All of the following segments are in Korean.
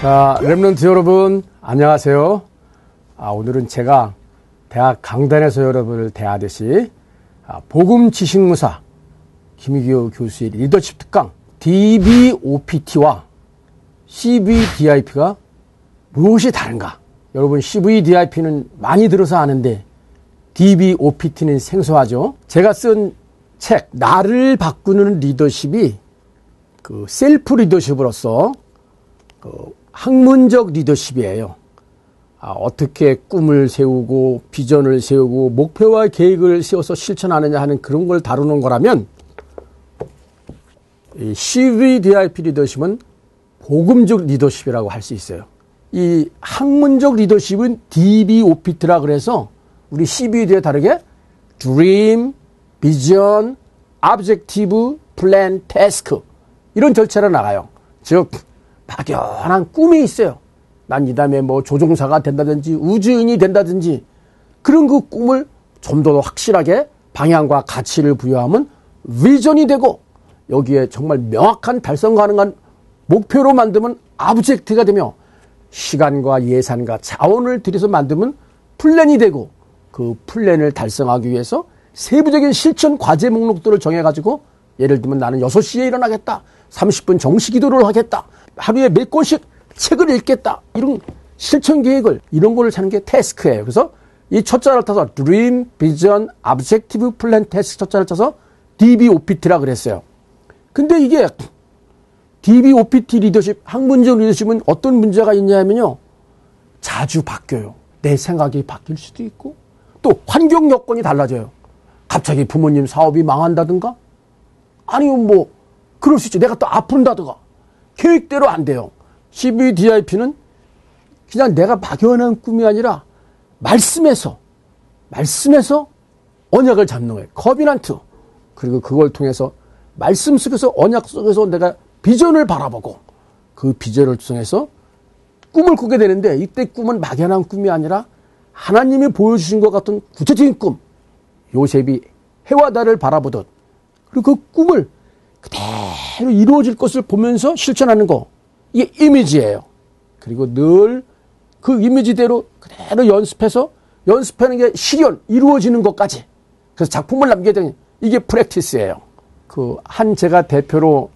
자, 랩런트 여러분, 안녕하세요. 아, 오늘은 제가 대학 강단에서 여러분을 대하듯이 아, 복음 지식무사 김희교 교수의 리더십 특강 DBOPT와 CVDIP가 무엇이 다른가? 여러분 CVDIP는 많이 들어서 아는데 DBOPT는 생소하죠. 제가 쓴 책 나를 바꾸는 리더십이 그 셀프 리더십으로서 그 학문적 리더십이에요. 아, 어떻게 꿈을 세우고 비전을 세우고 목표와 계획을 세워서 실천하느냐 하는 그런 걸 다루는 거라면 이 CVDIP 리더십은 복음적 리더십이라고 할 수 있어요. 이 학문적 리더십은 DBOPT라 그래서 우리 CVD에 다르게 Dream, Vision, Objective, Plan, Task 이런 절차로 나가요. 즉 막연한 꿈이 있어요. 난 이 다음에 뭐 조종사가 된다든지 우주인이 된다든지 그런 그 꿈을 좀 더 확실하게 방향과 가치를 부여하면 비전이 되고 여기에 정말 명확한 달성 가능한 목표로 만들면 아브젝트가 되며 시간과 예산과 자원을 들여서 만들면 플랜이 되고 그 플랜을 달성하기 위해서 세부적인 실천 과제 목록들을 정해가지고 예를 들면 나는 6시에 일어나겠다. 30분 정시 기도를 하겠다. 하루에 몇 권씩 책을 읽겠다. 이런 실천 계획을 이런 거를 찾는 게 task예요. 그래서 이 첫자를 타서 Dream, Vision, Objective, 첫자를 타서 DVOPT라 그랬어요. 근데 이게 DVOPT 리더십, 학문적 리더십은 어떤 문제가 있냐면요. 자주 바뀌어요. 내 생각이 바뀔 수도 있고 또 환경 여건이 달라져요. 갑자기 부모님 사업이 망한다든가 아니면 뭐 그럴 수 있죠. 내가 또 아픈다든가 계획대로 안 돼요. CBDIP는 그냥 내가 막연한 꿈이 아니라 말씀에서 말씀에서 언약을 잡는 거예요. 커비난트. 그리고 그걸 통해서 말씀 속에서 언약 속에서 내가 비전을 바라보고 그 비전을 통해서 꿈을 꾸게 되는데 이때 꿈은 막연한 꿈이 아니라 하나님이 보여주신 것 같은 구체적인 꿈. 요셉이 해와 달을 바라보듯 그리고 그 꿈을 그대로 이루어질 것을 보면서 실천하는 거. 이게 이미지예요. 그리고 늘 그 이미지대로 그대로 연습해서 연습하는 게 실현, 이루어지는 것까지. 그래서 작품을 남게 되는 이게 프랙티스예요. 그 한 제가 대표로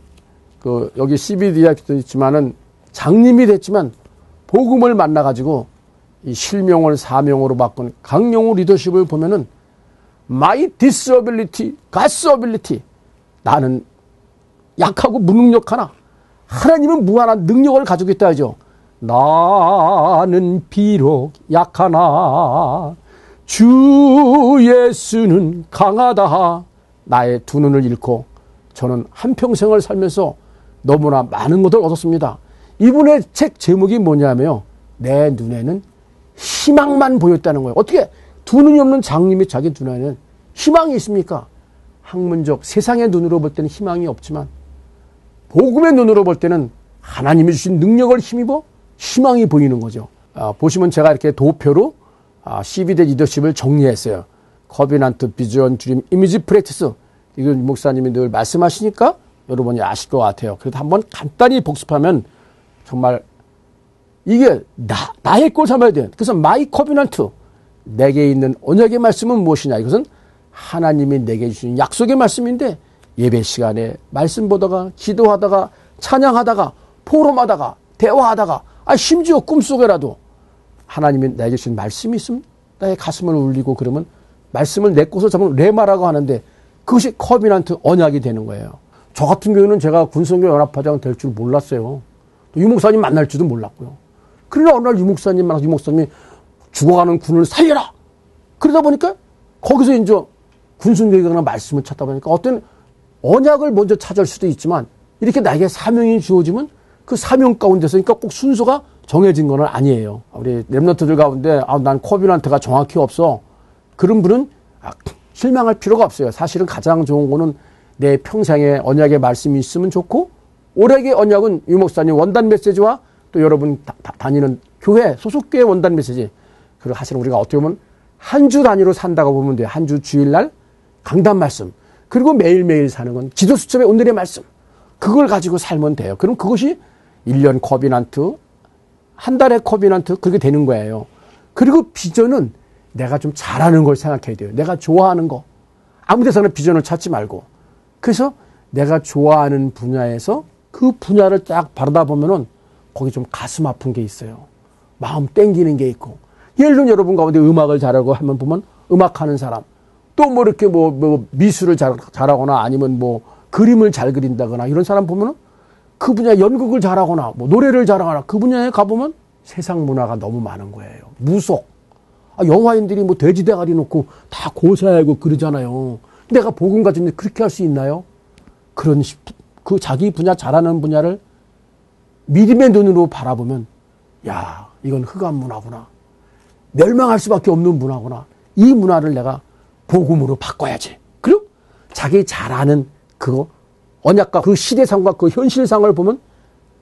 그 여기 CBDI도 있지만은 장님이 됐지만 복음을 만나 가지고 이 실명을 사명으로 바꾼 강명우 리더십을 보면은 disability, God's ability. 나는 약하고 무능력하나 하나님은 무한한 능력을 가지고 있다 하죠. 나는 비록 약하나 주 예수는 강하다. 나의 두 눈을 잃고 저는 한평생을 살면서 너무나 많은 것을 얻었습니다. 이분의 책 제목이 뭐냐면요. 내 눈에는 희망만 보였다는 거예요. 어떻게 두 눈이 없는 장님이 자기 눈에는 희망이 있습니까? 학문적 세상의 눈으로 볼 때는 희망이 없지만 복음의 눈으로 볼 때는 하나님이 주신 능력을 힘입어 희망이 보이는 거죠. 아, 보시면 제가 이렇게 도표로 아, CVD 리더십을 정리했어요. covenant, 비전, dream, 이미지 practice. 이건 목사님이 늘 말씀하시니까 여러분이 아실 것 같아요. 그래도 한번 간단히 복습하면 정말 이게 나, 나의 걸로 삼아야 돼. 그래서 my covenant. 내게 있는 언약의 말씀은 무엇이냐. 이것은 하나님이 내게 주신 약속의 말씀인데 예배 시간에 말씀 보다가 기도하다가 찬양하다가 포럼하다가 대화하다가 아 심지어 꿈속에라도 하나님이 내게 주신 말씀이 있으면 나의 가슴을 울리고 그러면 말씀을 내 곳을 잡으면 레마라고 하는데 그것이 커비난트 언약이 되는 거예요. 저 같은 경우는 제가 군성교 연합파장 될 줄 몰랐어요. 유 목사님 만날 줄도 몰랐고요. 그러나 어느 날 유 목사님 만나서 유 목사님이 죽어가는 군을 살려라! 그러다 보니까 거기서 이제 군순교육이나 말씀을 찾다 보니까 어떤 언약을 먼저 찾을 수도 있지만 이렇게 나에게 사명이 주어지면 그 사명 가운데서 그러니까 꼭 순서가 정해진 건 아니에요. 우리 랩런트들 가운데 아, 난 코비란트가 정확히 없어. 그런 분은 아, 실망할 필요가 없어요. 사실은 가장 좋은 거는 내 평생에 언약의 말씀이 있으면 좋고 올해의 언약은 유 목사님 원단 메시지와 또 여러분 다, 다, 니는 교회 소속교회 원단 메시지 그리고 사실 우리가 어떻게 보면 한 주 단위로 산다고 보면 돼요. 한 주 주일날 강단 말씀 그리고 매일매일 사는 건 기도 수첩의 오늘의 말씀 그걸 가지고 살면 돼요. 그럼 그것이 1년 covenant 한 달에 covenant 그렇게 되는 거예요. 그리고 비전은 내가 좀 잘하는 걸 생각해야 돼요. 내가 좋아하는 거. 아무 데서나 비전을 찾지 말고. 그래서 내가 좋아하는 분야에서 그 분야를 딱 바라다 보면은 거기 좀 가슴 아픈 게 있어요. 마음 땡기는 게 있고. 예를 들면 여러분 가운데 음악을 잘하고 하면 보면 음악하는 사람. 또 뭐 이렇게 뭐, 뭐 미술을 잘, 잘하거나 아니면 뭐 그림을 잘 그린다거나 이런 사람 보면은 그 분야 연극을 잘하거나 뭐 노래를 잘하거나 그 분야에 가보면 세상 문화가 너무 많은 거예요. 무속. 아, 영화인들이 뭐 돼지 대가리 놓고 다 고사하고 그러잖아요. 내가 복음 가진데 그렇게 할 수 있나요? 그런 그 자기 분야 잘하는 분야를 믿음의 눈으로 바라보면 야 이건 흑암 문화구나 멸망할 수밖에 없는 문화구나 이 문화를 내가 복음으로 바꿔야지 그리고 자기 잘하는 그거 언약과 그 시대상과 그 현실상을 보면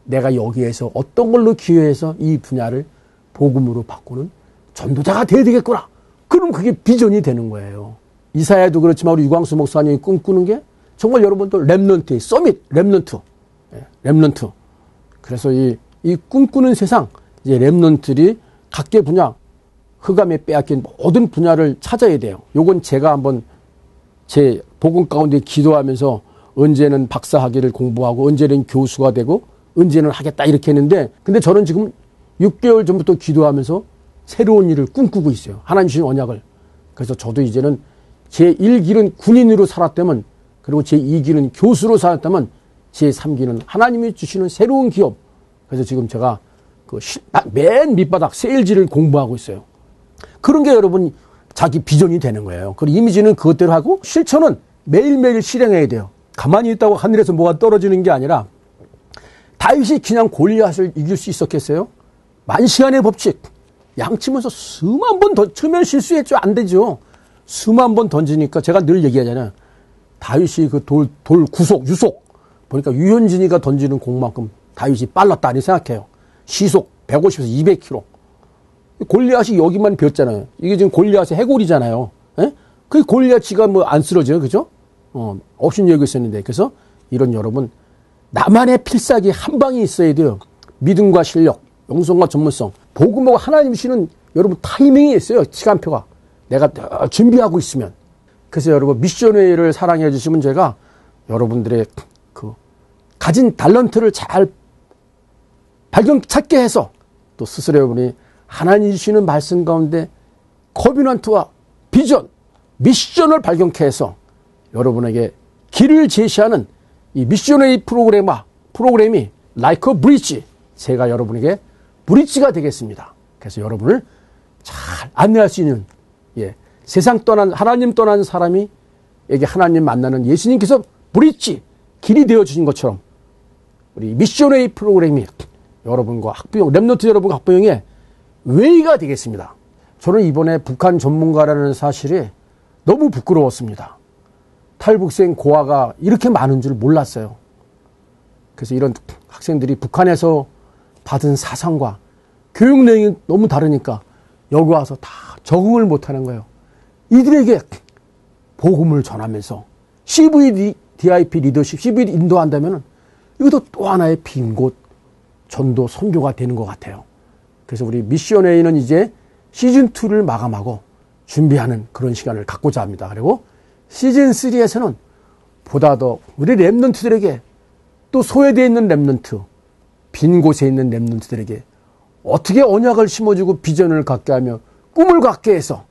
내가 여기에서 어떤 걸로 기여해서 이 분야를 복음으로 바꾸는 전도자가 돼야 되겠구나. 그럼 그게 비전이 되는 거예요. 이사야도 그렇지만 우리 유광수 목사님이 꿈꾸는 게 정말 여러분들 remnant, summit, remnant, 예, remnant. 그래서 이, 이 꿈꾸는 세상, 이제 remnant들이 각계 분야, 흑암에 빼앗긴 모든 분야를 찾아야 돼요. 요건 제가 한번 제 복음 가운데 기도하면서 언제는 박사학위를 공부하고 언제는 교수가 되고 언제는 하겠다 이렇게 했는데 근데 저는 지금 6개월 전부터 기도하면서 새로운 일을 꿈꾸고 있어요. 하나님 주신 언약을. 그래서 저도 이제는 제 1길은 군인으로 살았다면 그리고 제 2길은 교수로 살았다면 제 3길은 하나님이 주시는 새로운 기업. 그래서 지금 제가 그 맨 밑바닥 세일즈를 공부하고 있어요. 그런 게 여러분 자기 비전이 되는 거예요. 그리고 이미지는 그것대로 하고 실천은 매일매일 실행해야 돼요. 가만히 있다고 하늘에서 뭐가 떨어지는 게 아니라 다윗이 그냥 골리앗을 이길 수 있었겠어요? 만 시간의 법칙. 양치면서 수만 번 던, 처음엔 실수했죠. 안 되죠. 수만 번 던지니까 제가 늘 얘기하잖아요. 다윗이 그 돌, 돌 구속, 유속. 보니까 유현진이가 던지는 공만큼 다윗이 빨랐다. 아니 생각해요. 시속 150에서 200km. 골리앗이 여기만 비었잖아요. 이게 지금 골리앗의 해골이잖아요. 예? 그 골리앗이가 뭐 안 쓰러져요. 그죠? 어, 없인 얘기 있었는데. 그래서 이런 여러분, 나만의 필살기 한 방이 있어야 돼요. 믿음과 실력, 영성과 전문성. 복음하고 하나님 씨는 여러분 타이밍이 있어요. 시간표가. 내가 준비하고 있으면. 그래서 여러분 미션회를 사랑해 주시면 제가 여러분들의 그 가진 달런트를 잘 발견 찾게 해서 또 스스로 여러분이 하나님 주시는 말씀 가운데 커비넌트와 비전, 미션을 발견케 해서 여러분에게 길을 제시하는 이 미션의 프로그램과 프로그램이 like a bridge 제가 여러분에게 bridge가 되겠습니다. 그래서 여러분을 잘 안내할 수 있는 예, 세상 떠난 하나님 떠난 사람이 에게 하나님 만나는 예수님께서 bridge 길이 되어 주신 것처럼 우리 미션웨이 프로그램이 여러분과 학부형 remnant 여러분과 학부형의 way가 되겠습니다. 저는 이번에 북한 전문가라는 사실이 너무 부끄러웠습니다. 탈북생 고아가 이렇게 많은 줄 몰랐어요. 그래서 이런 학생들이 북한에서 받은 사상과 교육 내용이 너무 다르니까 여기 와서 다 적응을 못하는 거예요. 이들에게 복음을 전하면서 CVDIP 리더십, CVD 인도한다면 이것도 또 하나의 빈곳 전도 선교가 되는 것 같아요. 그래서 우리 미션웨이는 이제 시즌2를 마감하고 준비하는 그런 시간을 갖고자 합니다. 그리고 시즌3에서는 보다 더 우리 랩런트들에게 또 소외되어 있는 랩런트, 빈 곳에 있는 랩런트들에게 어떻게 언약을 심어주고 비전을 갖게 하며 꿈을 갖게 해서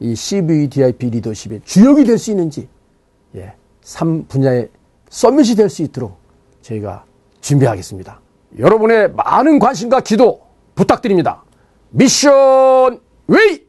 이 CVDIP 리더십의 주역이 될 수 있는지 예, 3분야의 서밋이 될 수 있도록 저희가 준비하겠습니다. 여러분의 많은 관심과 기도 부탁드립니다. 미션 웨이!